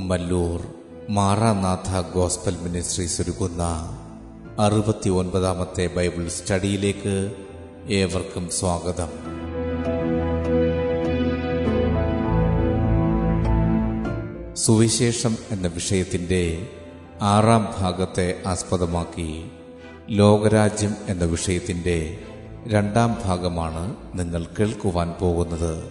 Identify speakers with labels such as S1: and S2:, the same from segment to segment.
S1: Kummallur Maranatha gospel ministries ഒരുക്കുന്ന അറുപത്തി ഒൻപതാമത്തെ ബൈബിൾ സ്റ്റഡിയിലേക്ക് ഏവർക്കും സ്വാഗതം. സുവിശേഷം എന്ന വിഷയത്തിന്റെ ആറാം ഭാഗത്തെ ആസ്പദമാക്കി ലോകരാജ്യം എന്ന വിഷയത്തിന്റെ രണ്ടാം ഭാഗമാണ് നിങ്ങൾ കേൾക്കുവാൻ പോകുന്നത്.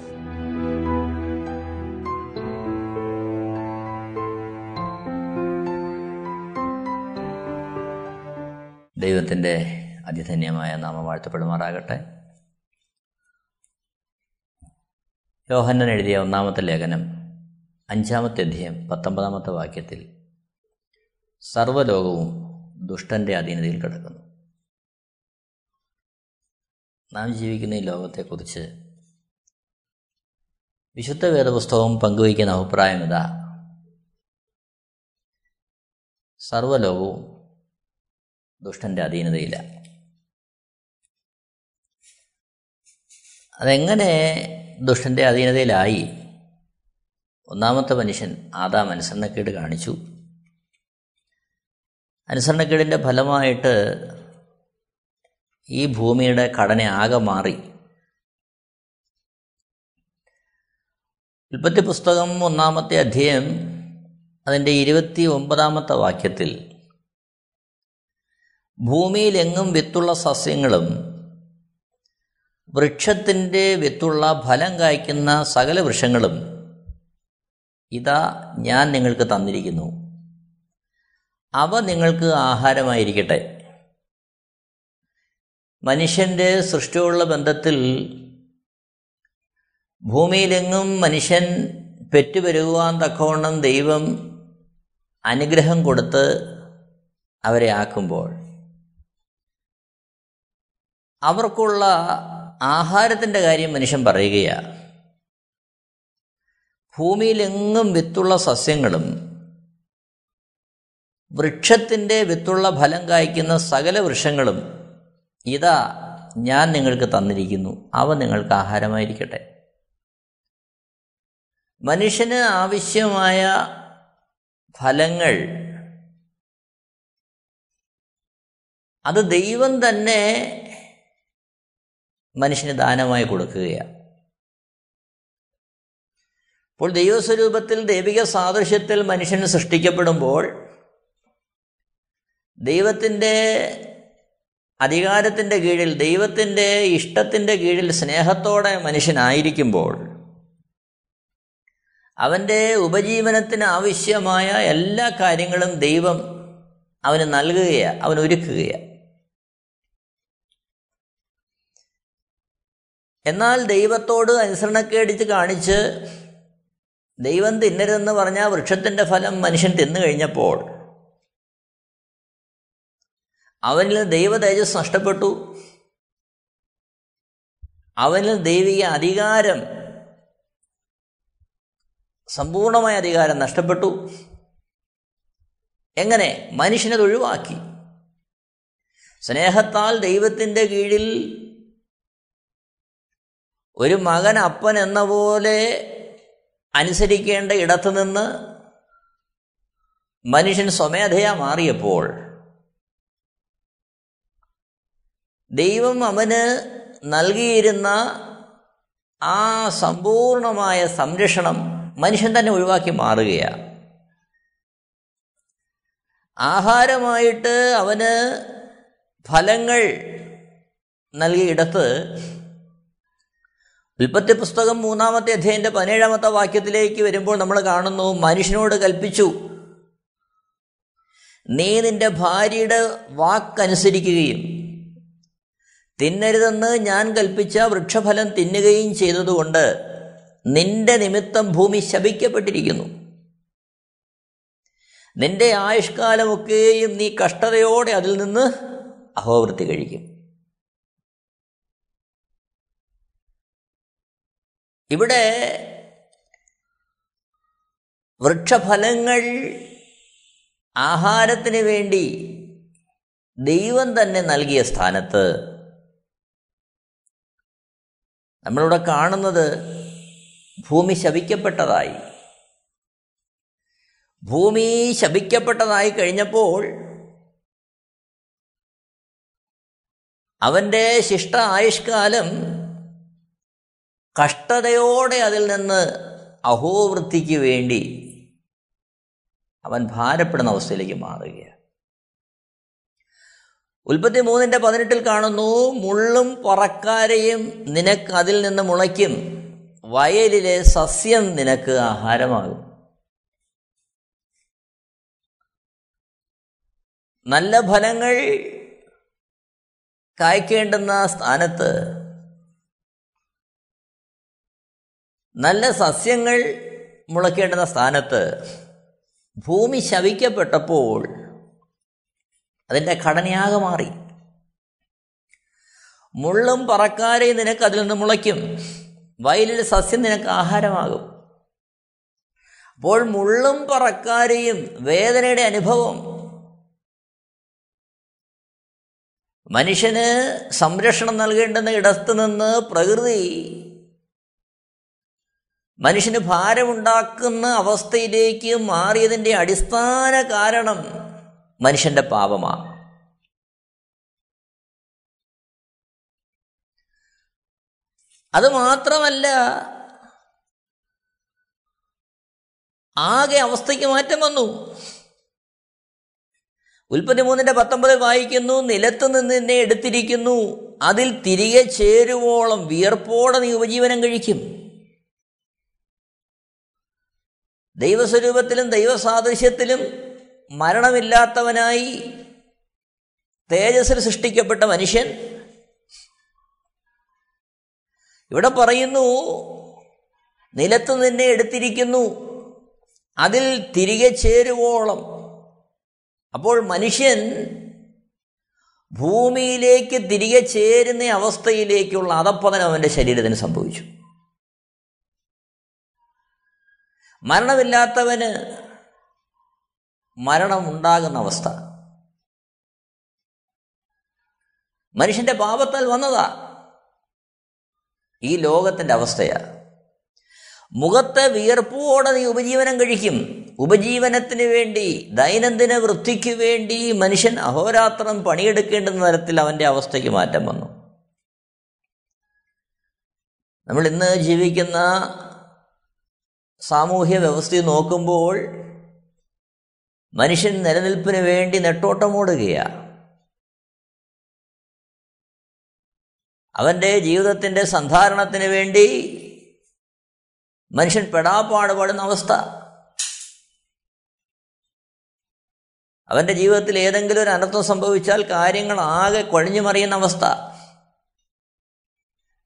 S2: ദൈവത്തിന്റെ അതിധന്യമായ നാമം വാഴ്ത്തപ്പെടുമാറാകട്ടെ. യോഹന്നൻ എഴുതിയ ഒന്നാമത്തെ ലേഖനം അഞ്ചാമത്തെ അധ്യയം പത്തൊമ്പതാമത്തെ വാക്യത്തിൽ സർവലോകവും ദുഷ്ടന്റെ അധീനതയിൽ കിടക്കുന്നു. നാം ജീവിക്കുന്ന ഈ ലോകത്തെക്കുറിച്ച് വിശുദ്ധ വേദപുസ്തകവും പങ്കുവയ്ക്കുന്ന അഭിപ്രായം ഇതാ. സർവലോകവും ദുഷ്ടന്റെ അധീനതയില്ല. അതെങ്ങനെ ദുഷ്ടന്റെ അധീനതയിലായി? ഒന്നാമത്തെ മനുഷ്യൻ ആദാം അനുസരണക്കേട് കാണിച്ചു. അനുസരണക്കേടിന്റെ ഫലമായിട്ട് ഈ ഭൂമിയുടെ ഘടന ആകെ മാറി. ഉൽപ്പത്തി പുസ്തകം ഒന്നാമത്തെ അധ്യയം അതിന്റെ ഇരുപത്തി ഒമ്പതാമത്തെ വാക്യത്തിൽ ഭൂമിയിലെങ്ങും വിത്തുള്ള സസ്യങ്ങളും വൃക്ഷത്തിന്റെ വിത്തുള്ള ഫലം കായ്ക്കുന്ന സകല വൃക്ഷങ്ങളും ഇതാ ഞാൻ നിങ്ങൾക്ക് തന്നിരിക്കുന്നു. അവ നിങ്ങൾക്ക് ആഹാരമായിരിക്കട്ടെ. മനുഷ്യന്റെ സൃഷ്ടിയുള്ള ബന്ധത്തിൽ ഭൂമിയിലെങ്ങും മനുഷ്യൻ പെറ്റുപെരുകുവാൻ തക്കവണ്ണം ദൈവം അനുഗ്രഹം കൊടുത്ത് അവരെ ആക്കുമ്പോൾ അവർക്കുള്ള ആഹാരത്തിന്റെ കാര്യം മനുഷ്യൻ പറയുകയാണ് ഭൂമിയിലെങ്ങും വിത്തുള്ള സസ്യങ്ങളും വൃക്ഷത്തിന്റെ വിത്തുള്ള ഫലം കായ്ക്കുന്ന സകല വൃക്ഷങ്ങളും ഇതാ ഞാൻ നിങ്ങൾക്ക് തന്നിരിക്കുന്നു. അവ നിങ്ങൾക്ക് ആഹാരമായിരിക്കട്ടെ. മനുഷ്യന് ആവശ്യമായ ഫലങ്ങൾ അത് ദൈവം തന്നെ മനുഷ്യന് ദാനമായി കൊടുക്കുകയാണ്. അപ്പോൾ ദൈവസ്വരൂപത്തിൽ ദൈവിക സാദൃശ്യത്തിൽ മനുഷ്യൻ സൃഷ്ടിക്കപ്പെടുമ്പോൾ ദൈവത്തിന്റെ അധികാരത്തിന്റെ കീഴിൽ ദൈവത്തിന്റെ ഇഷ്ടത്തിന്റെ കീഴിൽ സ്നേഹത്തോടെ മനുഷ്യനായിരിക്കുമ്പോൾ അവന്റെ ഉപജീവനത്തിന് ആവശ്യമായ എല്ലാ കാര്യങ്ങളും ദൈവം അവന് നൽകുകയാണ് അവൻ ഒരുക്കുകയാണ് എന്നാൽ ദൈവത്തോട് അനുസരണക്കേടിച്ച് കാണിച്ച് ദൈവം തിന്നരുതെന്ന് പറഞ്ഞ വൃക്ഷത്തിന്റെ ഫലം മനുഷ്യൻ തിന്നു കഴിഞ്ഞപ്പോൾ അവനിൽ ദൈവ തേജസ് നഷ്ടപ്പെട്ടു. അവനിൽ ദൈവിക അധികാരം സമ്പൂർണമായ അധികാരം നഷ്ടപ്പെട്ടു. എങ്ങനെ? മനുഷ്യനത് ഒഴിവാക്കി സ്നേഹത്താൽ ദൈവത്തിന്റെ കീഴിൽ ഒരു മകൻ അപ്പൻ എന്ന പോലെ അനുസരിക്കേണ്ട ഇടത്തു നിന്ന് മനുഷ്യൻ സ്വമേധയാ മാറിയപ്പോൾ ദൈവം അവന് നൽകിയിരുന്ന ആ സമ്പൂർണമായ സംരക്ഷണം മനുഷ്യൻ തന്നെ ഒഴിവാക്കി മാറുകയാണ് ആഹാരമായിട്ട് അവന് ഫലങ്ങൾ നൽകിയിടത്ത് ഉൽപ്പത്തി പുസ്തകം മൂന്നാമത്തെ അധ്യയന്റെ പതിനേഴാമത്തെ വാക്യത്തിലേക്ക് വരുമ്പോൾ നമ്മൾ കാണുന്നു മനുഷ്യനോട് കൽപ്പിച്ചു നീ നിന്റെ ഭാര്യയുടെ വാക്കനുസരിക്കുകയും തിന്നരുതെന്ന് ഞാൻ കൽപ്പിച്ച വൃക്ഷഫലം തിന്നുകയും ചെയ്തതുകൊണ്ട് നിന്റെ നിമിത്തം ഭൂമി ശപിക്കപ്പെട്ടിരിക്കുന്നു. നിന്റെ ആയുഷ്കാലമൊക്കെയും നീ കഷ്ടതയോടെ അതിൽ നിന്ന് അഹോവൃത്തി കഴിക്കും. ഇവിടെ വൃക്ഷഫലങ്ങൾ ആഹാരത്തിന് വേണ്ടി ദൈവം തന്നെ നൽകിയ സ്ഥാനത്ത്. നമ്മളിവിടെ കാണുന്നത് ഭൂമി ശപിക്കപ്പെട്ടതായി. ഭൂമി ശപിക്കപ്പെട്ടതായി കഴിഞ്ഞപ്പോൾ അവന്റെ ശിഷ്ട ആയുഷ്കാലം കഷ്ടതയോടെ അതിൽ നിന്ന് അഹോവൃത്തിക്ക് വേണ്ടി അവൻ ഭാരപ്പെടുന്ന അവസ്ഥയിലേക്ക് മാറുകയാണ്. ഉൽപ്പത്തി മൂന്നിന്റെ പതിനെട്ടിൽ കാണുന്നു മുള്ളും പറക്കാരയും നിനക്ക് അതിൽ നിന്ന് മുളയ്ക്കും. വയലിലെ സസ്യം നിനക്ക് ആഹാരമാകും. നല്ല ഫലങ്ങൾ കായ്ക്കേണ്ടുന്ന സ്ഥാനത്ത് നല്ല സസ്യങ്ങൾ മുളയ്ക്കേണ്ടുന്ന സ്ഥാനത്ത് ഭൂമി ശവിക്കപ്പെട്ടപ്പോൾ അതിന്റെ ഘടനയാകെ മാറി. മുള്ളും പറക്കാരെയും നിനക്ക് അതിൽ നിന്ന് മുളയ്ക്കും. വയലിൽ സസ്യം നിനക്ക് ആഹാരമാകും. അപ്പോൾ മുള്ളും പറക്കാരെയും വേദനയുടെ അനുഭവം. മനുഷ്യന് സംരക്ഷണം നൽകേണ്ടുന്ന ഇടത്ത് നിന്ന് പ്രകൃതി മനുഷ്യന് ഭാരമുണ്ടാക്കുന്ന അവസ്ഥയിലേക്ക് മാറിയതിന്റെ അടിസ്ഥാന കാരണം മനുഷ്യന്റെ പാപമാണ്. അത് മാത്രമല്ല ആകെ അവസ്ഥയ്ക്ക് മാറ്റം വന്നു. ഉൽപ്പത്തി മൂന്നിന്റെ പത്തൊമ്പതിൽ വായിക്കുന്നു നിലത്ത് നിന്ന് നിന്നെ എടുത്തിരിക്കുന്നു അതിൽ തിരികെ ചേരുവോളം വിയർപ്പോടെ നീ ഉപജീവനം കഴിക്കും. ദൈവസ്വരൂപത്തിലും ദൈവസാദൃശ്യത്തിലും മരണമില്ലാത്തവനായി തേജസ്സിൽ സൃഷ്ടിക്കപ്പെട്ട മനുഷ്യൻ. ഇവിടെ പറയുന്നു നിലത്ത് നിന്നെ എടുത്തിരിക്കുന്നു അതിൽ തിരികെ ചേരുവോളം. അപ്പോൾ മനുഷ്യൻ ഭൂമിയിലേക്ക് തിരികെ ചേരുന്ന അവസ്ഥയിലേക്കുള്ള അധപ്പതനം അവന്റെ ശരീരത്തിന് സംഭവിച്ചു. മരണമില്ലാത്തവന് മരണം ഉണ്ടാകുന്ന അവസ്ഥ. മനുഷ്യന്റെ പാപത്താൽ വന്നതാ ഈ ലോകത്തിന്റെ അവസ്ഥയാ. മുഖത്തെ വിയർപ്പോടെ നീ ഉപജീവനം കഴിക്കും. ഉപജീവനത്തിന് വേണ്ടി ദൈനംദിന വൃത്തിക്ക് വേണ്ടി മനുഷ്യൻ അഹോരാത്രം പണിയെടുക്കേണ്ടുന്ന തരത്തിൽ അവന്റെ അവസ്ഥയ്ക്ക് മാറ്റം വന്നു. നമ്മൾ ഇന്ന് ജീവിക്കുന്ന സാമൂഹ്യ വ്യവസ്ഥയിൽ നോക്കുമ്പോൾ മനുഷ്യൻ നിലനിൽപ്പിന് വേണ്ടി നെട്ടോട്ടമോടുകയാണ് അവന്റെ ജീവിതത്തിന്റെ സന്ധാരണത്തിന് വേണ്ടി മനുഷ്യൻ പെടാപ്പാടുപാടുന്ന അവസ്ഥ. അവന്റെ ജീവിതത്തിൽ ഏതെങ്കിലും ഒരു അനർത്ഥം സംഭവിച്ചാൽ കാര്യങ്ങൾ ആകെ കൊഴിഞ്ഞു മറിയുന്ന അവസ്ഥ.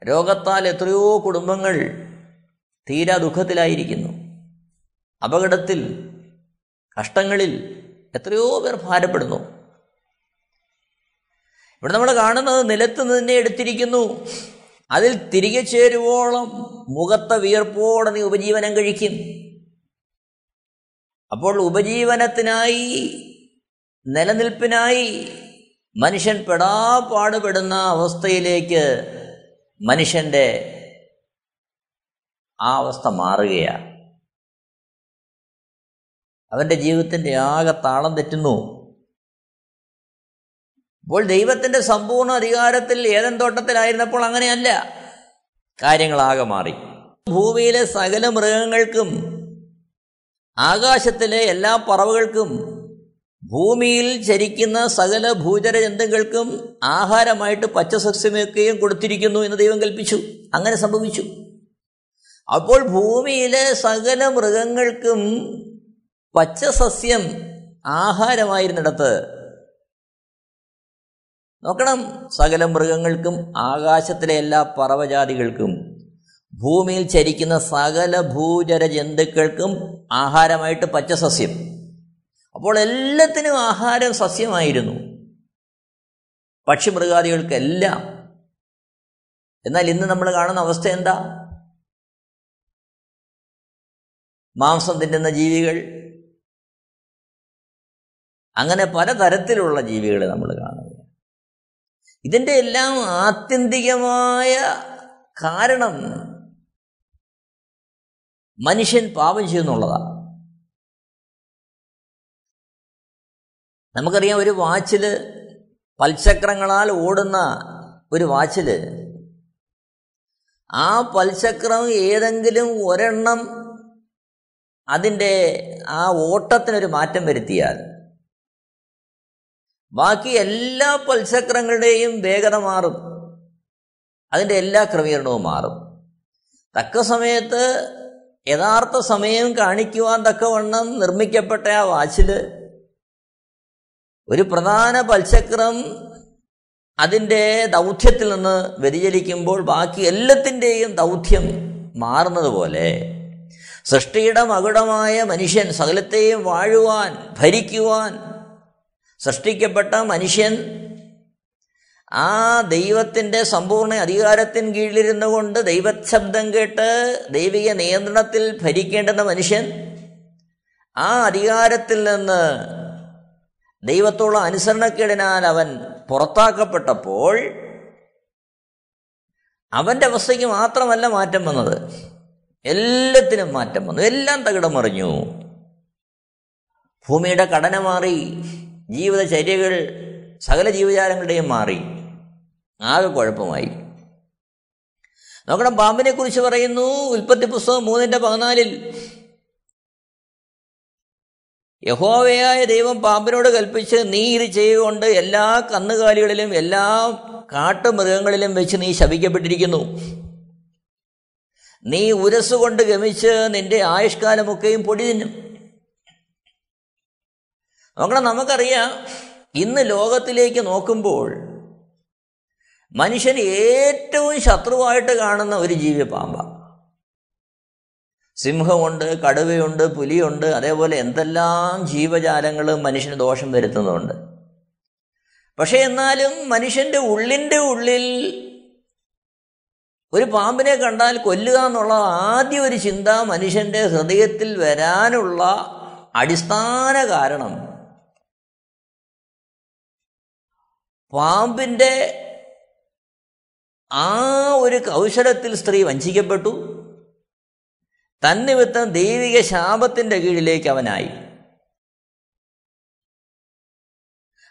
S2: രോഗത്താൽ എത്രയോ കുടുംബങ്ങൾ തീരാ ദുഃഖത്തിലായിരിക്കുന്നു. അപകടത്തിൽ കഷ്ടങ്ങളിൽ എത്രയോ പേർ ഭാരപ്പെടുന്നു. ഇവിടെ നമ്മൾ കാണുന്നത് നിലത്ത് നിന്നെ എടുത്തിരിക്കുന്നു. അതിൽ തിരികെ ചേരുവോളം മുഖത്തെ വിയർപ്പോടെ നീ ഉപജീവനം കഴിക്കും. അപ്പോൾ ഉപജീവനത്തിനായി നിലനിൽപ്പിനായി മനുഷ്യൻ പെടാപാടുപെടുന്ന അവസ്ഥയിലേക്ക് മനുഷ്യന്റെ ആ അവസ്ഥ മാറുകയാണ്. അവന്റെ ജീവിതത്തിന്റെ ആകെ താളം തെറ്റുന്നു. അപ്പോൾ ദൈവത്തിന്റെ സമ്പൂർണ അധികാരത്തിൽ ഏതൻ തോട്ടത്തിലായിരുന്നപ്പോൾ അങ്ങനെയല്ല. കാര്യങ്ങളാകെ മാറി. ഭൂമിയിലെ സകല മൃഗങ്ങൾക്കും ആകാശത്തിലെ എല്ലാ പറവുകൾക്കും ഭൂമിയിൽ ചരിക്കുന്ന സകല ഭൂചര ജന്തുക്കൾക്കും ആഹാരമായിട്ട് പച്ചസസ്യമൊക്കെയും കൊടുത്തിരിക്കുന്നു എന്ന് ദൈവം കൽപ്പിച്ചു. അങ്ങനെ സംഭവിച്ചു. അപ്പോൾ ഭൂമിയിലെ സകല മൃഗങ്ങൾക്കും പച്ചസസ്യം ആഹാരമായിരുന്നിടത്ത്. നോക്കണം സകല മൃഗങ്ങൾക്കും ആകാശത്തിലെ എല്ലാ പറവജാതികൾക്കും ഭൂമിയിൽ ചരിക്കുന്ന സകല ഭൂചര ജന്തുക്കൾക്കും ആഹാരമായിട്ട് പച്ചസസ്യം. അപ്പോൾ എല്ലാത്തിനും ആഹാരം സസ്യമായിരുന്നു. പക്ഷിമൃഗാദികൾക്കെല്ലാം. എന്നാൽ ഇന്ന് നമ്മൾ കാണുന്ന അവസ്ഥ എന്താ? മാംസം തിന്നുന്ന ജീവികൾ. അങ്ങനെ പലതരത്തിലുള്ള ജീവികളെ നമ്മൾ കാണുക ഇതിന്റെ എല്ലാം ആത്യന്തികമായ കാരണം മനുഷ്യൻ പാപം ചെയ്യുന്നുള്ളതാണ്. നമുക്കറിയാം ഒരു വാച്ചിൽ പൽചക്രങ്ങളാൽ ഓടുന്ന ഒരു വാച്ചിൽ ആ പൽചക്രം ഏതെങ്കിലും ഒരെണ്ണം അതിന്റെ ആ ഓട്ടത്തിനൊരു മാറ്റം വരുത്തിയാൽ ബാക്കി എല്ലാ പൽചക്രങ്ങളുടെയും വേഗത മാറും. അതിന്റെ എല്ലാ ക്രമീകരണവും മാറും. തക്ക സമയത്ത് യഥാർത്ഥ സമയം കാണിക്കുവാൻ തക്കവണ്ണം നിർമ്മിക്കപ്പെട്ട ആ വാച്ചിൽ ഒരു പ്രധാന പൽചക്രം അതിന്റെ ദൗത്യത്തിൽ നിന്ന് വ്യതിചലിക്കുമ്പോൾ ബാക്കി എല്ലാത്തിന്റെയും ദൗത്യം മാറുന്നത് പോലെ സൃഷ്ടിയുടെ മകുടമായ മനുഷ്യൻ സകലത്തെയും വാഴുവാൻ ഭരിക്കുവാൻ സൃഷ്ടിക്കപ്പെട്ട മനുഷ്യൻ ആ ദൈവത്തിന്റെ സമ്പൂർണ അധികാരത്തിന് കീഴിലിരുന്നു കൊണ്ട് ദൈവശബ്ദം കേട്ട് ദൈവിക നിയന്ത്രണത്തിൽ ഭരിക്കേണ്ടുന്ന മനുഷ്യൻ ആ അധികാരത്തിൽ നിന്ന് ദൈവത്തോളം അനുസരണക്കേടിനാൽ അവൻ പുറത്താക്കപ്പെട്ടപ്പോൾ അവന്റെ അവസ്ഥയ്ക്ക് മാത്രമല്ല മാറ്റം വന്നത്. എല്ലാത്തിനും മാറ്റം വന്നു. എല്ലാം തകിടം മറിഞ്ഞു ഭൂമിയുടെ ഘടന മാറി. ജീവിതചര്യകൾ സകല ജീവജാലങ്ങളുടെയും മാറി. ആകെ കുഴപ്പമായി. നോക്കണം പാമ്പിനെ കുറിച്ച് പറയുന്നു. ഉൽപ്പത്തി പുസ്തകം മൂന്നിന്റെ പതിനാലിൽ. യഹോവയായ ദൈവം പാമ്പിനോട് കൽപ്പിച്ച് നീ ഇത് ചെയ്യുകൊണ്ട് എല്ലാ കന്നുകാലികളിലും എല്ലാ കാട്ടുമൃഗങ്ങളിലും വെച്ച് നീ ശപിക്കപ്പെട്ടിരിക്കുന്നു. നീ ഉരസുകൊണ്ട് ഗമിച്ച് നിന്റെ ആയുഷ്കാലമൊക്കെയും പൊടി തിന്നും. നോക്കണം നമുക്കറിയാം ഇന്ന് ലോകത്തിലേക്ക് നോക്കുമ്പോൾ മനുഷ്യൻ ഏറ്റവും ശത്രുവായിട്ട് കാണുന്ന ഒരു ജീവി പാമ്പ. സിംഹമുണ്ട് കടുവയുണ്ട് പുലിയുണ്ട് അതേപോലെ എന്തെല്ലാം ജീവജാലങ്ങൾ മനുഷ്യന് ദോഷം വരുത്തുന്നുണ്ട്. പക്ഷേ എന്നാലും മനുഷ്യന്റെ ഉള്ളിന്റെ ഉള്ളിൽ ഒരു പാമ്പിനെ കണ്ടാൽ കൊല്ലുക എന്നുള്ള ആദ്യ ഒരു ചിന്ത മനുഷ്യന്റെ ഹൃദയത്തിൽ വരാനുള്ള അടിസ്ഥാന കാരണം പാമ്പിന്റെ ആ ഒരു കൗശലത്തിൽ സ്ത്രീ വഞ്ചിക്കപ്പെട്ടു. തന്നിമിത്തം ദൈവിക ശാപത്തിന്റെ കീഴിലേക്ക് അവനായി.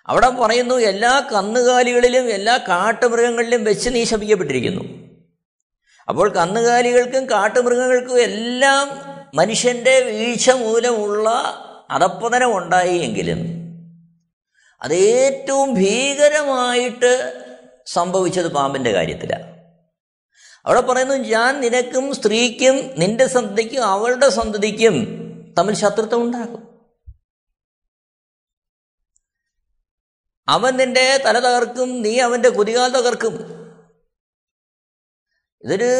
S2: അവിടെ പറയുന്നു എല്ലാ കന്നുകാലികളിലും എല്ലാ കാട്ടുമൃഗങ്ങളിലും വെച്ച് നീ ശപിക്കപ്പെട്ടിരിക്കുന്നു. അപ്പോൾ കന്നുകാലികൾക്കും കാട്ടുമൃഗങ്ങൾക്കും എല്ലാം മനുഷ്യന്റെ വീഴ്ച മൂലമുള്ള അധപ്പതനം ഉണ്ടായി എങ്കിലും അത് ഏറ്റവും ഭീകരമായിട്ട് സംഭവിച്ചത് പാമ്പിന്റെ കാര്യത്തിലാണ് അവിടെ പറയുന്നു ഞാൻ നിനക്കും സ്ത്രീക്കും നിന്റെ സന്തതിക്കും അവളുടെ സന്തതിക്കും തമ്മിൽ ശത്രുത്വം ഉണ്ടാക്കും അവൻ നിന്റെ തല തകർക്കും നീ അവന്റെ കുതികാൽ തകർക്കും. ഇതൊരു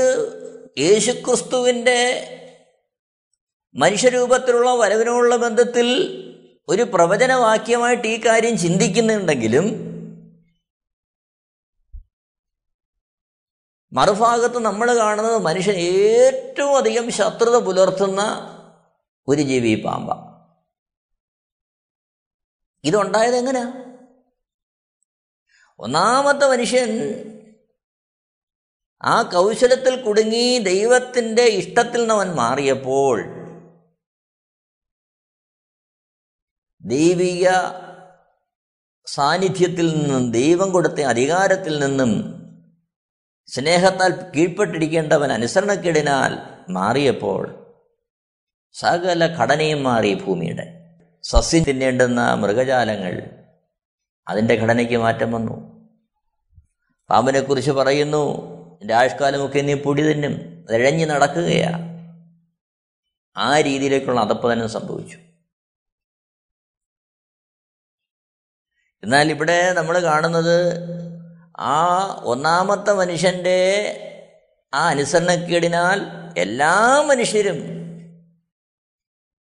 S2: യേശുക്രിസ്തുവിന്റെ മനുഷ്യരൂപത്തിലുള്ള വരവിനോടുള്ള ബന്ധത്തിൽ ഒരു പ്രവചനവാക്യമായിട്ട് ഈ കാര്യം ചിന്തിക്കുന്നുണ്ടെങ്കിലും മറുഭാഗത്ത് നമ്മൾ കാണുന്നത് മനുഷ്യൻ ഏറ്റവും അധികം ശത്രുത പുലർത്തുന്ന ഒരു ജീവി പാമ്പ. ഇതുണ്ടായത് എങ്ങനെയാ? ഒന്നാമത്തെ മനുഷ്യൻ ആ കൗശലത്തിൽ കുടുങ്ങി ദൈവത്തിന്റെ ഇഷ്ടത്തിൽ നിന്നവൻ മാറിയപ്പോൾ ദൈവിക സാന്നിധ്യത്തിൽ നിന്നും ദൈവം കൊടുത്ത അധികാരത്തിൽ നിന്നും സ്നേഹത്താൽ കീഴ്പ്പെട്ടിരിക്കേണ്ടവൻ അനുസരണക്കേടിനാൽ മാറിയപ്പോൾ സകല ഘടനയും മാറി ഭൂമിയുടെ. സസ്യം തിന്നേണ്ടുന്ന മൃഗജാലങ്ങൾ അതിന്റെ ഘടനയ്ക്ക് മാറ്റം വന്നു. പാമ്പിനെക്കുറിച്ച് പറയുന്നു എന്റെ ആയുഷ്കാലമൊക്കെ നീ പൊടി തന്നും ഇഴഞ്ഞു നടക്കുകയാ. ആ രീതിയിലേക്കുള്ള അതപ്പതനം സംഭവിച്ചു. എന്നാൽ ഇവിടെ നമ്മൾ കാണുന്നത് ആ ഒന്നാമത്തെ മനുഷ്യന്റെ ആ അനുസരണക്കേടിനാൽ എല്ലാ മനുഷ്യരും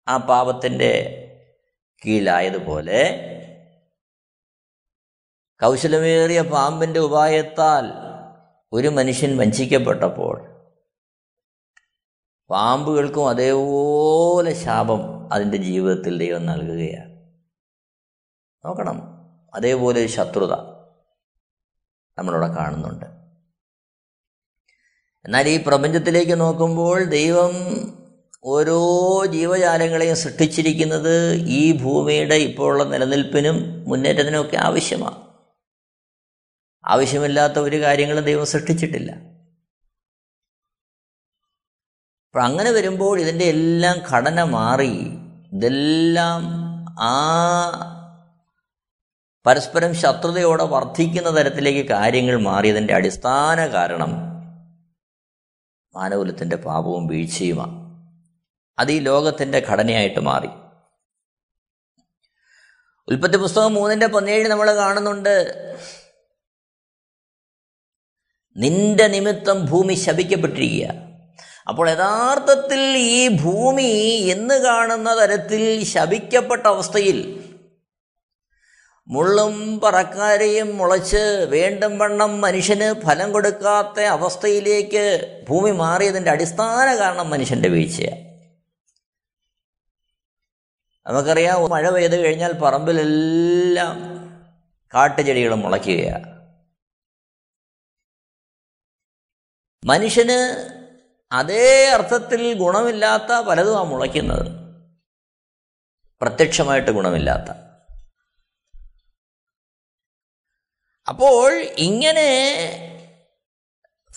S2: ആ പാപത്തിന്റെ കീഴിലായതുപോലെ കൗശലമേറിയ പാമ്പിന്റെ ഉപായത്താൽ ഒരു മനുഷ്യൻ വഞ്ചിക്കപ്പെട്ടപ്പോൾ പാമ്പുകൾക്കും അതേപോലെ ശാപം അതിന്റെ ജീവിതത്തിൽ ദൈവം നൽകുകയാണ്. നോക്കണം. അതേപോലെ ഒരു ശത്രുത നമ്മളിവിടെ കാണുന്നുണ്ട്. എന്നാൽ ഈ പ്രപഞ്ചത്തിലേക്ക് നോക്കുമ്പോൾ ദൈവം ഓരോ ജീവജാലങ്ങളെയും സൃഷ്ടിച്ചിരിക്കുന്നത് ഈ ഭൂമിയുടെ ഇപ്പോഴുള്ള നിലനിൽപ്പിനും മുന്നേറ്റത്തിനും ഒക്കെ ആവശ്യമാണ്. ആവശ്യമില്ലാത്ത ഒരു കാര്യങ്ങളും ദൈവം സൃഷ്ടിച്ചിട്ടില്ല. അപ്പൊ അങ്ങനെ വരുമ്പോൾ ഇതിന്റെ എല്ലാം ഘടന മാറി ഇതെല്ലാം ആ പരസ്പരം ശത്രുതയോടെ വർദ്ധിക്കുന്ന തരത്തിലേക്ക് കാര്യങ്ങൾ മാറിയതിന്റെ അടിസ്ഥാന കാരണം മാനകുലത്തിന്റെ പാപവും വീഴ്ചയുമാണ്. അത് ഈ ലോകത്തിന്റെ ഘടനയായിട്ട് മാറി. ഉൽപ്പത്തി പുസ്തകം മൂന്നിന്റെ പതിനേഴ് നമ്മൾ കാണുന്നുണ്ട് നിന്റെ നിമിത്തം ഭൂമി ശപിക്കപ്പെട്ടിരിക്കുക. അപ്പോൾ യഥാർത്ഥത്തിൽ ഈ ഭൂമി എന്ന് കാണുന്ന തരത്തിൽ ശപിക്കപ്പെട്ട അവസ്ഥയിൽ മുള്ളും പറക്കാരയും മുളച്ച് വേണ്ടും വണ്ണം മനുഷ്യന് ഫലം കൊടുക്കാത്ത അവസ്ഥയിലേക്ക് ഭൂമി മാറിയതിന്റെ അടിസ്ഥാന കാരണം മനുഷ്യന്റെ വീഴ്ചയാണ് നമുക്കറിയാം മഴ പെയ്ത് കഴിഞ്ഞാൽ പറമ്പിലെല്ലാം കാട്ടുചെടികൾ മുളയ്ക്കുകയാണ് മനുഷ്യന് അതേ അർത്ഥത്തിൽ ഗുണമില്ലാത്ത പലതുമാണ് മുളയ്ക്കുന്നത്. പ്രത്യക്ഷമായിട്ട് ഗുണമില്ലാത്ത. അപ്പോൾ ഇങ്ങനെ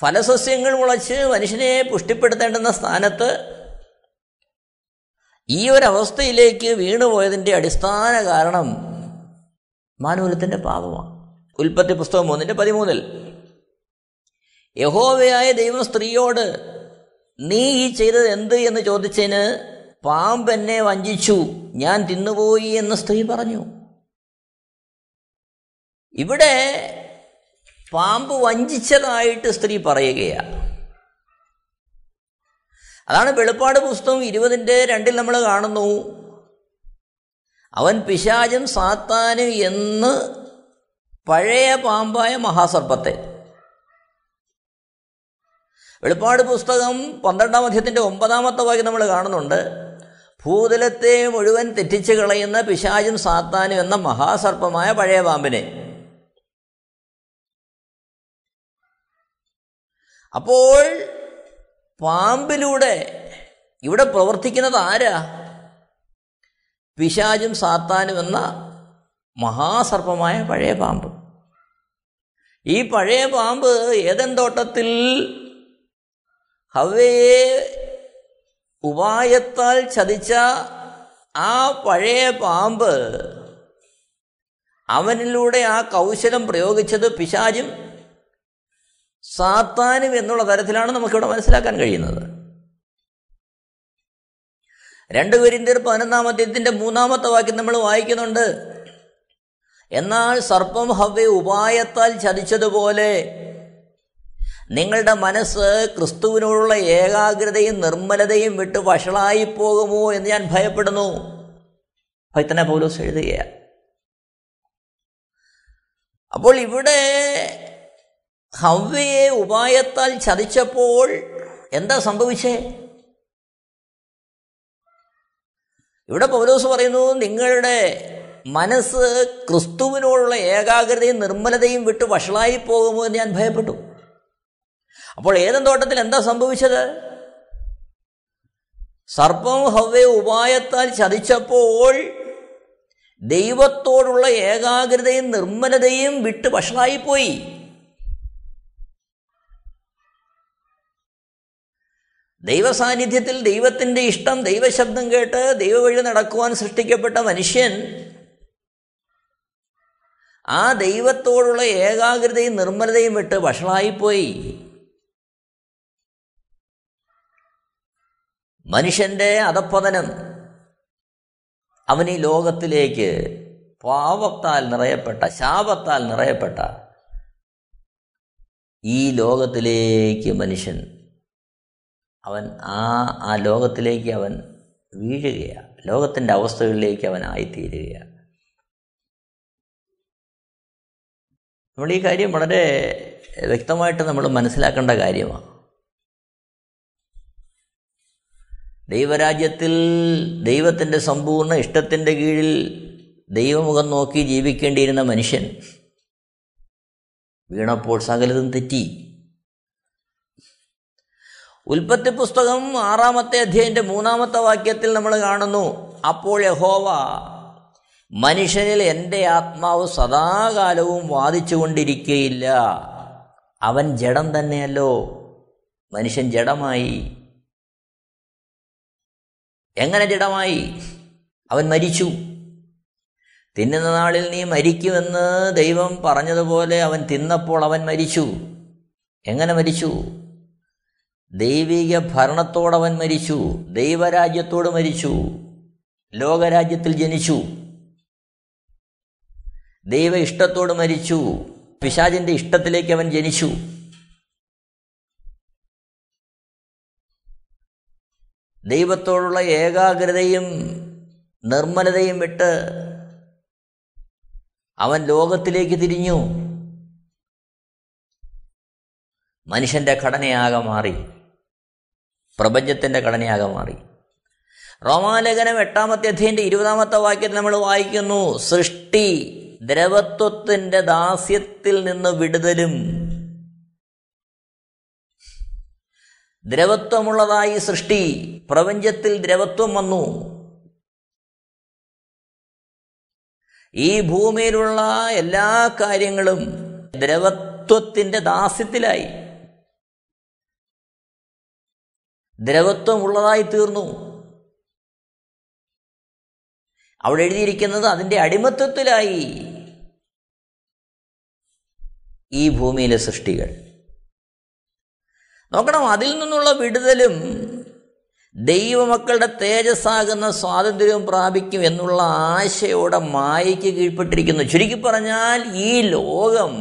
S2: ഫലസസ്യങ്ങൾ മുളച്ച് മനുഷ്യനെ പുഷ്ടിപ്പെടുത്തേണ്ടുന്ന സ്ഥാനത്ത് ഈ ഒരവസ്ഥയിലേക്ക് വീണുപോയതിന്റെ അടിസ്ഥാന കാരണം മാനൂലത്തിന്റെ പാപമാണ്. ഉൽപ്പത്തി പുസ്തകം മൂന്നിന്റെ പതിമൂന്നിൽ യഹോവയായ ദൈവം സ്ത്രീയോട് നീ ഈ ചെയ്തത് എന്ത്? എന്ന് ചോദിച്ചതിന് പാമ്പ് എന്നെ വഞ്ചിച്ചു ഞാൻ തിന്നുപോയി എന്ന് സ്ത്രീ പറഞ്ഞു. ഇവിടെ പാമ്പ് വഞ്ചിച്ചതായിട്ട് സ്ത്രീ പറയുകയാണ് അതാണ് വെളിപ്പാട് പുസ്തകം ഇരുപതിന്റെ രണ്ടിൽ നമ്മൾ കാണുന്നു. അവൻ പിശാചും സാത്താനും എന്ന് പഴയ പാമ്പായ മഹാസർപ്പത്തെ വെളിപ്പാട് പുസ്തകം പന്ത്രണ്ടാം അധ്യത്തിന്റെ ഒമ്പതാമത്തെ വാക്യം നമ്മൾ കാണുന്നുണ്ട്. ഭൂതലത്തെ മുഴുവൻ തെറ്റിച്ച് കളയുന്ന പിശാചും സാത്താനും എന്ന മഹാസർപ്പമായ പഴയ പാമ്പിനെ. അപ്പോൾ പാമ്പിലൂടെ ഇവിടെ പ്രവർത്തിക്കുന്നത് ആരാ? പിശാചും സാത്താനും എന്ന മഹാസർപ്പമായ പഴയ പാമ്പ്. ഈ പഴയ പാമ്പ് ഏതൻ തോട്ടത്തിൽ ഹവയെ ഉപായത്താൽ ചതിച്ച ആ പഴയ പാമ്പ് അവനിലൂടെ ആ കൗശലം പ്രയോഗിച്ചത് പിശാചും സാത്താനും എന്നുള്ള തരത്തിലാണ് നമുക്കിവിടെ മനസ്സിലാക്കാൻ കഴിയുന്നത്. രണ്ട് പേരിന്റെ പതിനൊന്നാം അധ്യയത്തിന്റെ മൂന്നാമത്തെ വാക്യം നമ്മൾ വായിക്കുന്നുണ്ട്. എന്നാൽ സർപ്പം ഹവ്വെ ഉപായത്താൽ ചതിച്ചതുപോലെ നിങ്ങളുടെ മനസ്സ് ക്രിസ്തുവിനോടുള്ള ഏകാഗ്രതയും നിർമ്മലതയും വിട്ട് വഷളായി പോകുമോ എന്ന് ഞാൻ ഭയപ്പെടുന്നു. ഭക്തനെ പൗലോസ് എഴുതുകയാണ്. അപ്പോൾ ഇവിടെ ഹവ്വയെ ഉപായത്താൽ ചതിച്ചപ്പോൾ എന്താ സംഭവിച്ചേ? ഇവിടെ പൗലോസ് പറയുന്നു നിങ്ങളുടെ മനസ്സ് ക്രിസ്തുവിനോടുള്ള ഏകാഗ്രതയും നിർമ്മലതയും വിട്ട് വഷളായി പോകുമോ എന്ന് ഞാൻ ഭയപ്പെട്ടു. അപ്പോൾ ഏതൻ തോട്ടത്തിൽ എന്താ സംഭവിച്ചത്? സർപ്പം ഹവ്വെ ഉപായത്താൽ ചതിച്ചപ്പോൾ ദൈവത്തോടുള്ള ഏകാഗ്രതയും നിർമ്മലതയും വിട്ട് വഷളായിപ്പോയി. ദൈവസാന്നിധ്യത്തിൽ ദൈവത്തിന്റെ ഇഷ്ടം ദൈവശബ്ദം കേട്ട് ദൈവവഴി നടക്കുവാൻ സൃഷ്ടിക്കപ്പെട്ട മനുഷ്യൻ ആ ദൈവത്തോടുള്ള ഏകാഗ്രതയും നിർമ്മലതയും വിട്ട് വഷളായിപ്പോയി. മനുഷ്യന്റെ അധപ്പതനം അവൻ ഈ ലോകത്തിലേക്ക് പാവത്താൽ നിറയപ്പെട്ട ശാപത്താൽ നിറയപ്പെട്ട ഈ ലോകത്തിലേക്ക് മനുഷ്യൻ അവൻ ആ ആ ലോകത്തിലേക്ക് അവൻ വീഴുകയാണ്. ലോകത്തിന്റെ അവസ്ഥകളിലേക്ക് അവൻ ആയിത്തീരുകയാണ്. നമ്മൾ ഈ കാര്യം വളരെ വ്യക്തമായിട്ട് നമ്മൾ മനസ്സിലാക്കേണ്ട കാര്യമാണ്. ദൈവരാജ്യത്തിൽ ദൈവത്തിന്റെ സമ്പൂർണ ഇഷ്ടത്തിന്റെ കീഴിൽ ദൈവമുഖം നോക്കി ജീവിക്കേണ്ടിയിരുന്ന മനുഷ്യൻ വീണപ്പോൾ സകലതും തെറ്റി. ഉൽപ്പത്തി പുസ്തകം ആറാമത്തെ അധ്യായന്റെ മൂന്നാമത്തെ വാക്യത്തിൽ നമ്മൾ കാണുന്നു അപ്പോൾ യഹോവ മനുഷ്യനിൽ എന്റെ ആത്മാവ് സദാകാലവും വാദിച്ചുകൊണ്ടിരിക്കുകയില്ല അവൻ ജഡം തന്നെയല്ലോ. മനുഷ്യൻ ജഡമായി എങ്ങനെ ജഡമായി അവൻ മരിച്ചു. തിന്നുന്ന നാളിൽ നീ മരിക്കുമെന്ന് ദൈവം പറഞ്ഞതുപോലെ അവൻ തിന്നപ്പോൾ അവൻ മരിച്ചു. എങ്ങനെ മരിച്ചു? ദൈവിക ഭരണത്തോടവൻ മരിച്ചു. ദൈവരാജ്യത്തോട് മരിച്ചു. ലോകരാജ്യത്തിൽ ജനിച്ചു. ദൈവ ഇഷ്ടത്തോട് മരിച്ചു. പിശാചിന്റെ ഇഷ്ടത്തിലേക്ക് അവൻ ജനിച്ചു. ദൈവത്തോടുള്ള ഏകാഗ്രതയും നിർമ്മലതയും വിട്ട് അവൻ ലോകത്തിലേക്ക് തിരിഞ്ഞു. മനുഷ്യന്റെ ഘടനയാകെ മാറി. പ്രപഞ്ചത്തിന്റെ ഘടനയാകെ മാറി. റോമാലേഖനം എട്ടാമത്തെ അധ്യയന്റെ ഇരുപതാമത്തെ വാക്യത്തിൽ നമ്മൾ വായിക്കുന്നു സൃഷ്ടി ദ്രവത്വത്തിന്റെ ദാസ്യത്തിൽ നിന്ന് വിടുതലും. ദ്രവത്വമുള്ളതായി സൃഷ്ടി. പ്രപഞ്ചത്തിൽ ദ്രവത്വം വന്നു. ഈ ഭൂമിയിലുള്ള എല്ലാ കാര്യങ്ങളും ദ്രവത്വത്തിന്റെ ദാസ്യത്തിലായി. ദ്രവത്വമുള്ളതായി തീർന്നു. അവിടെ എഴുതിയിരിക്കുന്നത് അതിന്റെ അടിമത്വത്തിലായി ഈ ഭൂമിയിലെ സൃഷ്ടികൾ. നോക്കണം അതിൽ നിന്നുള്ള വിടുതലും ദൈവമക്കളുടെ തേജസ്സാകുന്ന സ്വാതന്ത്ര്യവും പ്രാപിക്കും എന്നുള്ള ആശയോടെ മായയ്ക്ക് കീഴ്പ്പെട്ടിരിക്കുന്നു. ചുരുക്കി പറഞ്ഞാൽ ഈ ലോകം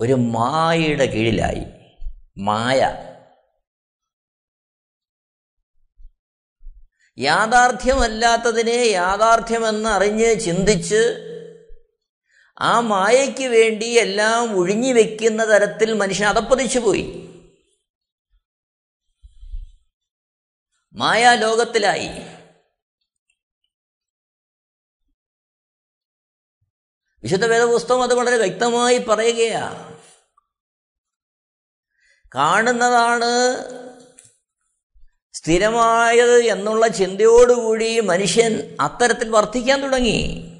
S2: ഒരു മായയുടെ കീഴിലായി. മായ. യാഥാർത്ഥ്യമല്ലാത്തതിനെ യാഥാർത്ഥ്യമെന്ന് അറിഞ്ഞ് ചിന്തിച്ച് ആ മായയ്ക്ക് വേണ്ടി എല്ലാം ഒഴിഞ്ഞു വെക്കുന്ന തരത്തിൽ മനുഷ്യൻ അതപ്പതിച്ചു പോയി. മായാലോകത്തിലായി വിശുദ്ധ വേദപുസ്തകം അത് വളരെ വ്യക്തമായി പറയുകയാ. കാണുന്നതാണ് സ്ഥിരമായത് എന്നുള്ള ചിന്തയോടുകൂടി മനുഷ്യൻ അത്തരത്തിൽ വർദ്ധിക്കാൻ തുടങ്ങി.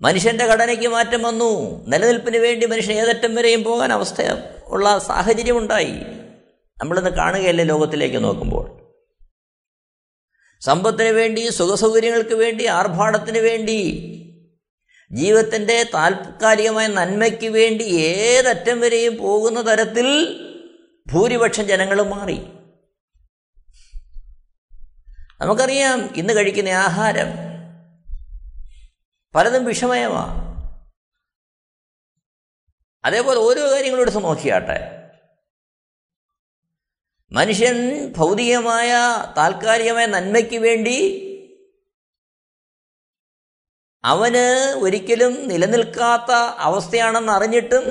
S2: മനുഷ്യന്റെ ഘടനയ്ക്ക് മാറ്റം വന്നു. നിലനിൽപ്പിന് വേണ്ടി മനുഷ്യൻ ഏതറ്റം വരെയും പോകാൻ അവസ്ഥ ഉള്ള സാഹചര്യമുണ്ടായി. നമ്മളിന്ന് കാണുകയല്ലേ ലോകത്തിലേക്ക് നോക്കുമ്പോൾ. സമ്പത്തിന് വേണ്ടി സുഖസൗകര്യങ്ങൾക്ക് വേണ്ടി ആർഭാടത്തിന് വേണ്ടി ജീവിതത്തിന്റെ താൽക്കാലികമായ നന്മയ്ക്ക് വേണ്ടി ഏതറ്റം വരെയും പോകുന്ന തരത്തിൽ ഭൂരിപക്ഷം ജനങ്ങളും മാറി. നമുക്കറിയാം ഇന്ന് കഴിക്കുന്ന ആഹാരം പലതും വിഷമയമാണ് അതേപോലെ ഓരോ കാര്യങ്ങളും എടുത്ത് നോക്കിയാട്ടെ. മനുഷ്യൻ ഭൗതികമായ താൽക്കാലികമായ നന്മയ്ക്ക് വേണ്ടി അവന് ഒരിക്കലും നിലനിൽക്കാത്ത അവസ്ഥയാണെന്ന് അറിഞ്ഞിട്ടും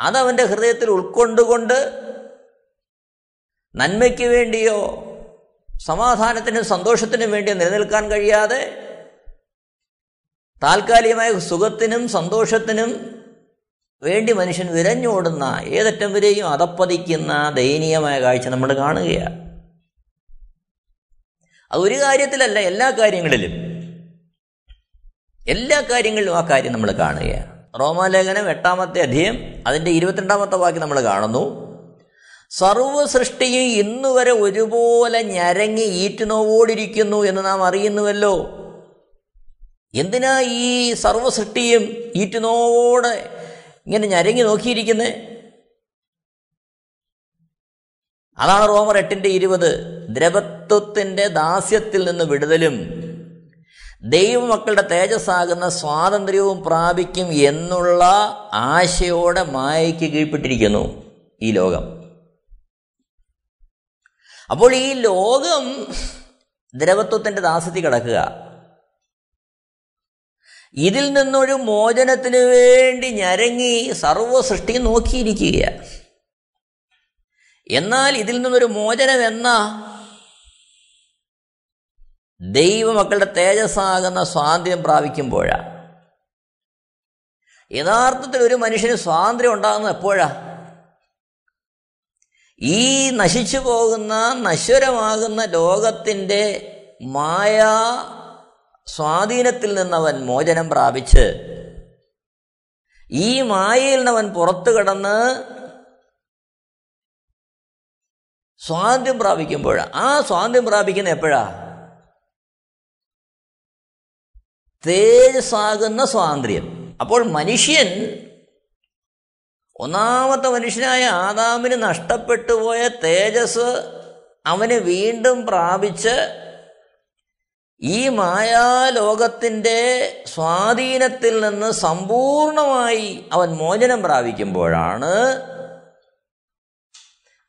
S2: അതവന്റെ ഹൃദയത്തിൽ ഉൾക്കൊണ്ടുകൊണ്ട് നന്മയ്ക്ക് വേണ്ടിയോ സമാധാനത്തിനും സന്തോഷത്തിനും വേണ്ടിയോ നിലനിൽക്കാൻ കഴിയാതെ താൽക്കാലികമായ സുഖത്തിനും സന്തോഷത്തിനും വേണ്ടി മനുഷ്യൻ വിരഞ്ഞോടുന്ന ഏതറ്റം വരെയും അതപ്പതിക്കുന്ന ദയനീയമായ കാഴ്ച നമ്മൾ കാണുകയാണ്. അത് അതൊരു കാര്യത്തിലല്ല എല്ലാ കാര്യങ്ങളിലും. എല്ലാ കാര്യങ്ങളിലും ആ കാര്യം നമ്മൾ കാണുകയാണ്. റോമാലേഖനം എട്ടാമത്തെ അധ്യയം അതിന്റെ ഇരുപത്തിരണ്ടാമത്തെ വാക്യം നമ്മൾ കാണുന്നു. സർവ സൃഷ്ടിയും ഇന്നുവരെ ഒരുപോലെ ഞരങ്ങി ഈറ്റുനോവോടിരിക്കുന്നു എന്ന് നാം അറിയുന്നുവല്ലോ. എന്തിനാ ഈ സർവസൃഷ്ടിയും ഈറ്റുനോടെ ഇങ്ങനെ ഞരങ്ങി നോക്കിയിരിക്കുന്നത് അതാണ് റോമർ എട്ടിന്റെ ഇരുപത്. ദ്രവത്വത്തിന്റെ ദാസ്യത്തിൽ നിന്ന് വിടുതലും. ദൈവമക്കളുടെ തേജസ്സാകുന്ന സ്വാതന്ത്ര്യവും പ്രാപിക്കും എന്നുള്ള ആശയോടെ മായയ്ക്ക് കീഴ്പ്പെട്ടിരിക്കുന്നു ഈ ലോകം. അപ്പോൾ ഈ ലോകം ദ്രവത്വത്തിന്റെ ദാസ്യത്തിൽ കിടക്കുക. ഇതിൽ നിന്നൊരു മോചനത്തിന് വേണ്ടി ഞരങ്ങി സർവ സൃഷ്ടി നോക്കിയിരിക്കുക എന്നാൽ ഇതിൽ നിന്നൊരു മോചനം എന്ന? ദൈവമക്കളുടെ തേജസ്സാകുന്ന സ്വാതന്ത്ര്യം പ്രാപിക്കുമ്പോഴാ. യഥാർത്ഥത്തിൽ ഒരു മനുഷ്യന് സ്വാതന്ത്ര്യം ഉണ്ടാകുന്നത് എപ്പോഴാ? ഈ നശിച്ചു പോകുന്ന നശ്വരമാകുന്ന ലോകത്തിന്റെ മായ സ്വാധീനത്തിൽ നിന്നവൻ മോചനം പ്രാപിച്ച് ഈ മായയിൽ നിന്നവൻ പുറത്തു കടന്ന് സ്വാതന്ത്ര്യം പ്രാപിക്കുമ്പോഴാ. ആ സ്വാതന്ത്ര്യം പ്രാപിക്കുന്ന എപ്പോഴാ? തേജസ്സാകുന്ന സ്വാതന്ത്ര്യം. അപ്പോൾ മനുഷ്യൻ ഒന്നാമത്തെ മനുഷ്യനായ ആദാമിന് നഷ്ടപ്പെട്ടു പോയ തേജസ് അവന് വീണ്ടും പ്രാപിച്ച് ഈ മായാലോകത്തിന്റെ സ്വാധീനത്തിൽ നിന്ന് സമ്പൂർണമായി അവൻ മോചനം പ്രാപിക്കുമ്പോഴാണ്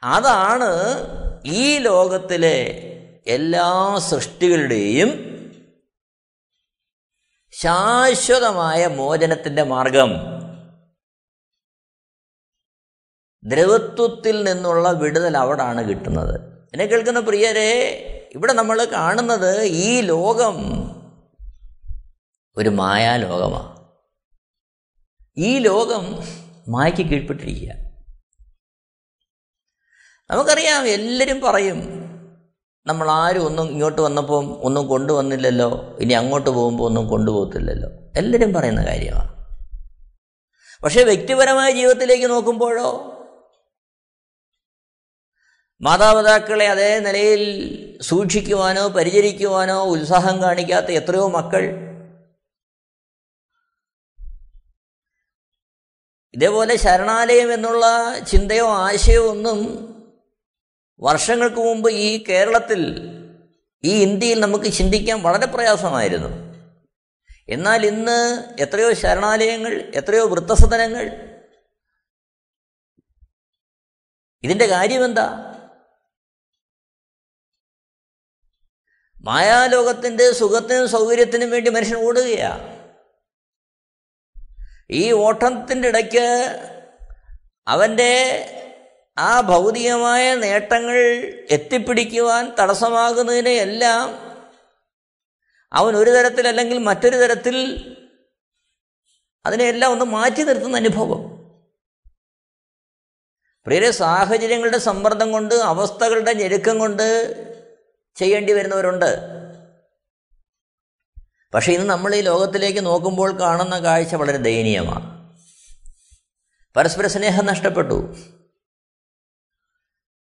S2: അതാണ് ഈ ലോകത്തിലെ എല്ലാ സൃഷ്ടികളുടെയും ശാശ്വതമായ മോചനത്തിന്റെ മാർഗം. ദ്രവത്വത്തിൽ നിന്നുള്ള വിടുതൽ അവിടാണ് കിട്ടുന്നത്. എന്നെ കേൾക്കുന്ന പ്രിയരെ ഇവിടെ നമ്മൾ കാണുന്നത് ഈ ലോകം ഒരു മായാലോകമാണ് ഈ ലോകം മായയ്ക്ക് കീഴ്പ്പെട്ടിരിക്കുക. നമുക്കറിയാം എല്ലാവരും പറയും നമ്മൾ ആരും ഒന്നും ഇങ്ങോട്ട് വന്നപ്പം ഒന്നും കൊണ്ടുവന്നില്ലല്ലോ. ഇനി അങ്ങോട്ട് പോകുമ്പോൾ ഒന്നും കൊണ്ടുപോകത്തില്ലല്ലോ. എല്ലാവരും പറയുന്ന കാര്യമാണ് പക്ഷേ വ്യക്തിപരമായ ജീവിതത്തിലേക്ക് നോക്കുമ്പോഴോ മാതാപിതാക്കളെ അതേ നിലയിൽ സൂക്ഷിക്കുവാനോ പരിചരിക്കുവാനോ ഉത്സാഹം കാണിക്കാത്ത എത്രയോ മക്കൾ ഇതേപോലെ ശരണാലയം എന്നുള്ള ചിന്തയോ ആശയോ ഒന്നും വർഷങ്ങൾക്ക് മുമ്പ് ഈ കേരളത്തിൽ ഈ ഇന്ത്യയിൽ നമുക്ക് ചിന്തിക്കാൻ വളരെ പ്രയാസമായിരുന്നു. എന്നാൽ ഇന്ന് എത്രയോ ശരണാലയങ്ങൾ എത്രയോ വൃത്തസദനങ്ങൾ ഇതിന്റെ കാര്യമെന്താ? മായാലോകത്തിന്റെ സുഖത്തിനും സൗകര്യത്തിനും വേണ്ടി മനുഷ്യൻ ഓടുകയാണ് ഈ ഓട്ടത്തിന്റെ ഇടയ്ക്ക് അവന്റെ ആ ഭൗതികമായ നേട്ടങ്ങൾ എത്തിപ്പിടിക്കുവാൻ തടസ്സമാകുന്നതിനെ എല്ലാം അവൻ ഒരു തരത്തിൽ അല്ലെങ്കിൽ മറ്റൊരു തരത്തിൽ അതിനെയെല്ലാം ഒന്ന് മാറ്റി നിർത്തുന്ന അനുഭവം. പ്രിയരെ സാഹചര്യങ്ങളുടെ സമ്മർദ്ദം കൊണ്ട് അവസ്ഥകളുടെ ഞെരുക്കം കൊണ്ട് ചെയ്യേണ്ടി വരുന്നവരുണ്ട്. പക്ഷെ ഇന്ന് നമ്മൾ ഈ ലോകത്തിലേക്ക് നോക്കുമ്പോൾ കാണുന്ന കാഴ്ച വളരെ ദയനീയമാണ്. പരസ്പര സ്നേഹം നഷ്ടപ്പെട്ടു.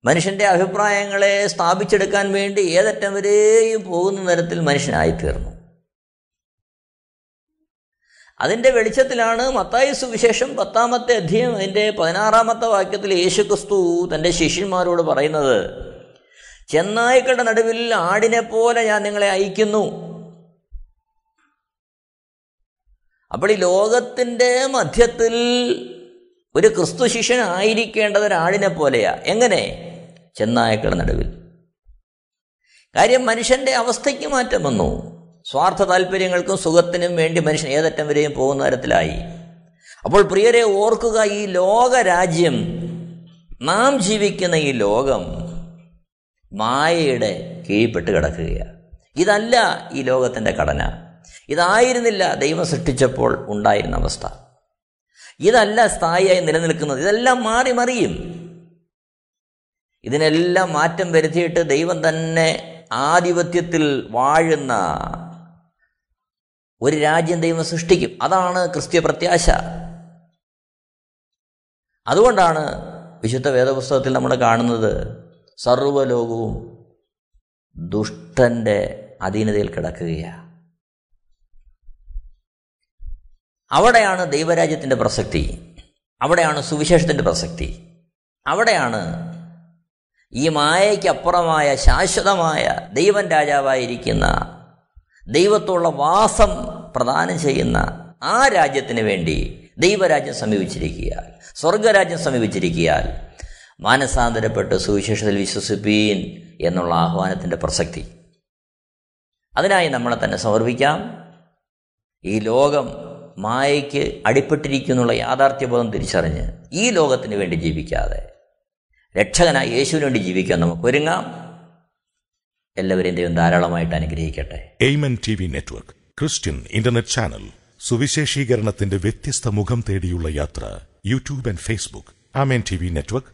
S2: മനുഷ്യന്റെ അഭിപ്രായങ്ങളെ സ്ഥാപിച്ചെടുക്കാൻ വേണ്ടി ഏതറ്റം വരെയും പോകുന്ന തരത്തിൽ മനുഷ്യനായിത്തീർന്നു. അതിന്റെ വെളിച്ചത്തിലാണ് മത്തായി സുവിശേഷം പത്താമത്തെ അധ്യയം അതിന്റെ പതിനാറാമത്തെ വാക്യത്തിൽ യേശു ക്രിസ്തു തന്റെ ശിഷ്യന്മാരോട് പറയുന്നത്. ചെന്നായ്ക്കളുടെ നടുവിൽ ആടിനെ പോലെ ഞാൻ നിങ്ങളെ അയക്കുന്നു. അപ്പോൾ ഈ ലോകത്തിന്റെ മധ്യത്തിൽ ഒരു ക്രിസ്തു ശിഷ്യനായിരിക്കേണ്ടത് ഒരാടിനെ പോലെയാ. എങ്ങനെ? ചെന്നായക്കളുടെ നടുവിൽ. കാര്യം മനുഷ്യന്റെ അവസ്ഥയ്ക്ക് മാറ്റം വന്നു. സ്വാർത്ഥ താല്പര്യങ്ങൾക്കും സുഖത്തിനും വേണ്ടി മനുഷ്യൻ ഏതറ്റം വരെയും പോകുന്ന തരത്തിലായി. അപ്പോൾ പ്രിയരെ ഓർക്കുക ഈ ലോകരാജ്യം നാം ജീവിക്കുന്ന ഈ ലോകം മായയുടെ കീഴ്പ്പെട്ട് കിടക്കുകയാണ്. ഇതല്ല ഈ ലോകത്തിന്റെ ഘടന. ഇതായിരുന്നില്ല ദൈവം സൃഷ്ടിച്ചപ്പോൾ ഉണ്ടായിരുന്ന അവസ്ഥ. ഇതല്ല സ്ഥായിയായി നിലനിൽക്കുന്നത്. ഇതെല്ലാം മാറി മറിയും. ഇതിനെല്ലാം മാറ്റം വരുത്തിയിട്ട് ദൈവം തന്നെ ആധിപത്യത്തിൽ വാഴുന്ന ഒരു രാജ്യം ദൈവം സൃഷ്ടിക്കും. അതാണ് ക്രിസ്ത്യ പ്രത്യാശ. അതുകൊണ്ടാണ് വിശുദ്ധ വേദപുസ്തകത്തിൽ നമ്മൾ കാണുന്നത് സർവലോകവും ദുഷ്ടന്റെ അധീനതയിൽ കിടക്കുകയാണ്. അവിടെയാണ് ദൈവരാജ്യത്തിന്റെ പ്രസക്തി. അവിടെയാണ് സുവിശേഷത്തിന്റെ പ്രസക്തി. അവിടെയാണ് ഈ മായയ്ക്കപ്പുറമായ ശാശ്വതമായ ദൈവൻ രാജാവായിരിക്കുന്ന ദൈവത്തോളം വാസം പ്രദാനം ചെയ്യുന്ന ആ രാജ്യത്തിന് വേണ്ടി ദൈവരാജ്യം സമീപിച്ചിരിക്കുകയാൽ സ്വർഗരാജ്യം സമീപിച്ചിരിക്കുകയാൽ മാനസാന്തരപ്പെട്ട് സുവിശേഷത്തിൽ വിശ്വസിപ്പീൻ എന്നുള്ള ആഹ്വാനത്തിന്റെ പ്രസക്തി. അതിനായി നമ്മളെ തന്നെ സമർപ്പിക്കാം. ഈ ലോകം മായയ്ക്ക് അടിപ്പെട്ടിരിക്കുന്നുള്ള യാഥാർത്ഥ്യബോധം തിരിച്ചറിഞ്ഞ് ഈ ലോകത്തിന് വേണ്ടി ജീവിക്കാതെ രക്ഷകനായ യേശുവിന് വേണ്ടി ജീവിക്കാൻ നമുക്ക് ഒരുങ്ങാം. എല്ലാവരെയും ദൈവം ധാരാളമായിട്ട് അനുഗ്രഹിക്കട്ടെ.
S3: Amen T V network Christian internet channel സുവിശേഷീകരണത്തിന്റെ വ്യത്യസ്ത മുഖം തേടിയുള്ള യാത്ര YouTube and Facebook Amen T V network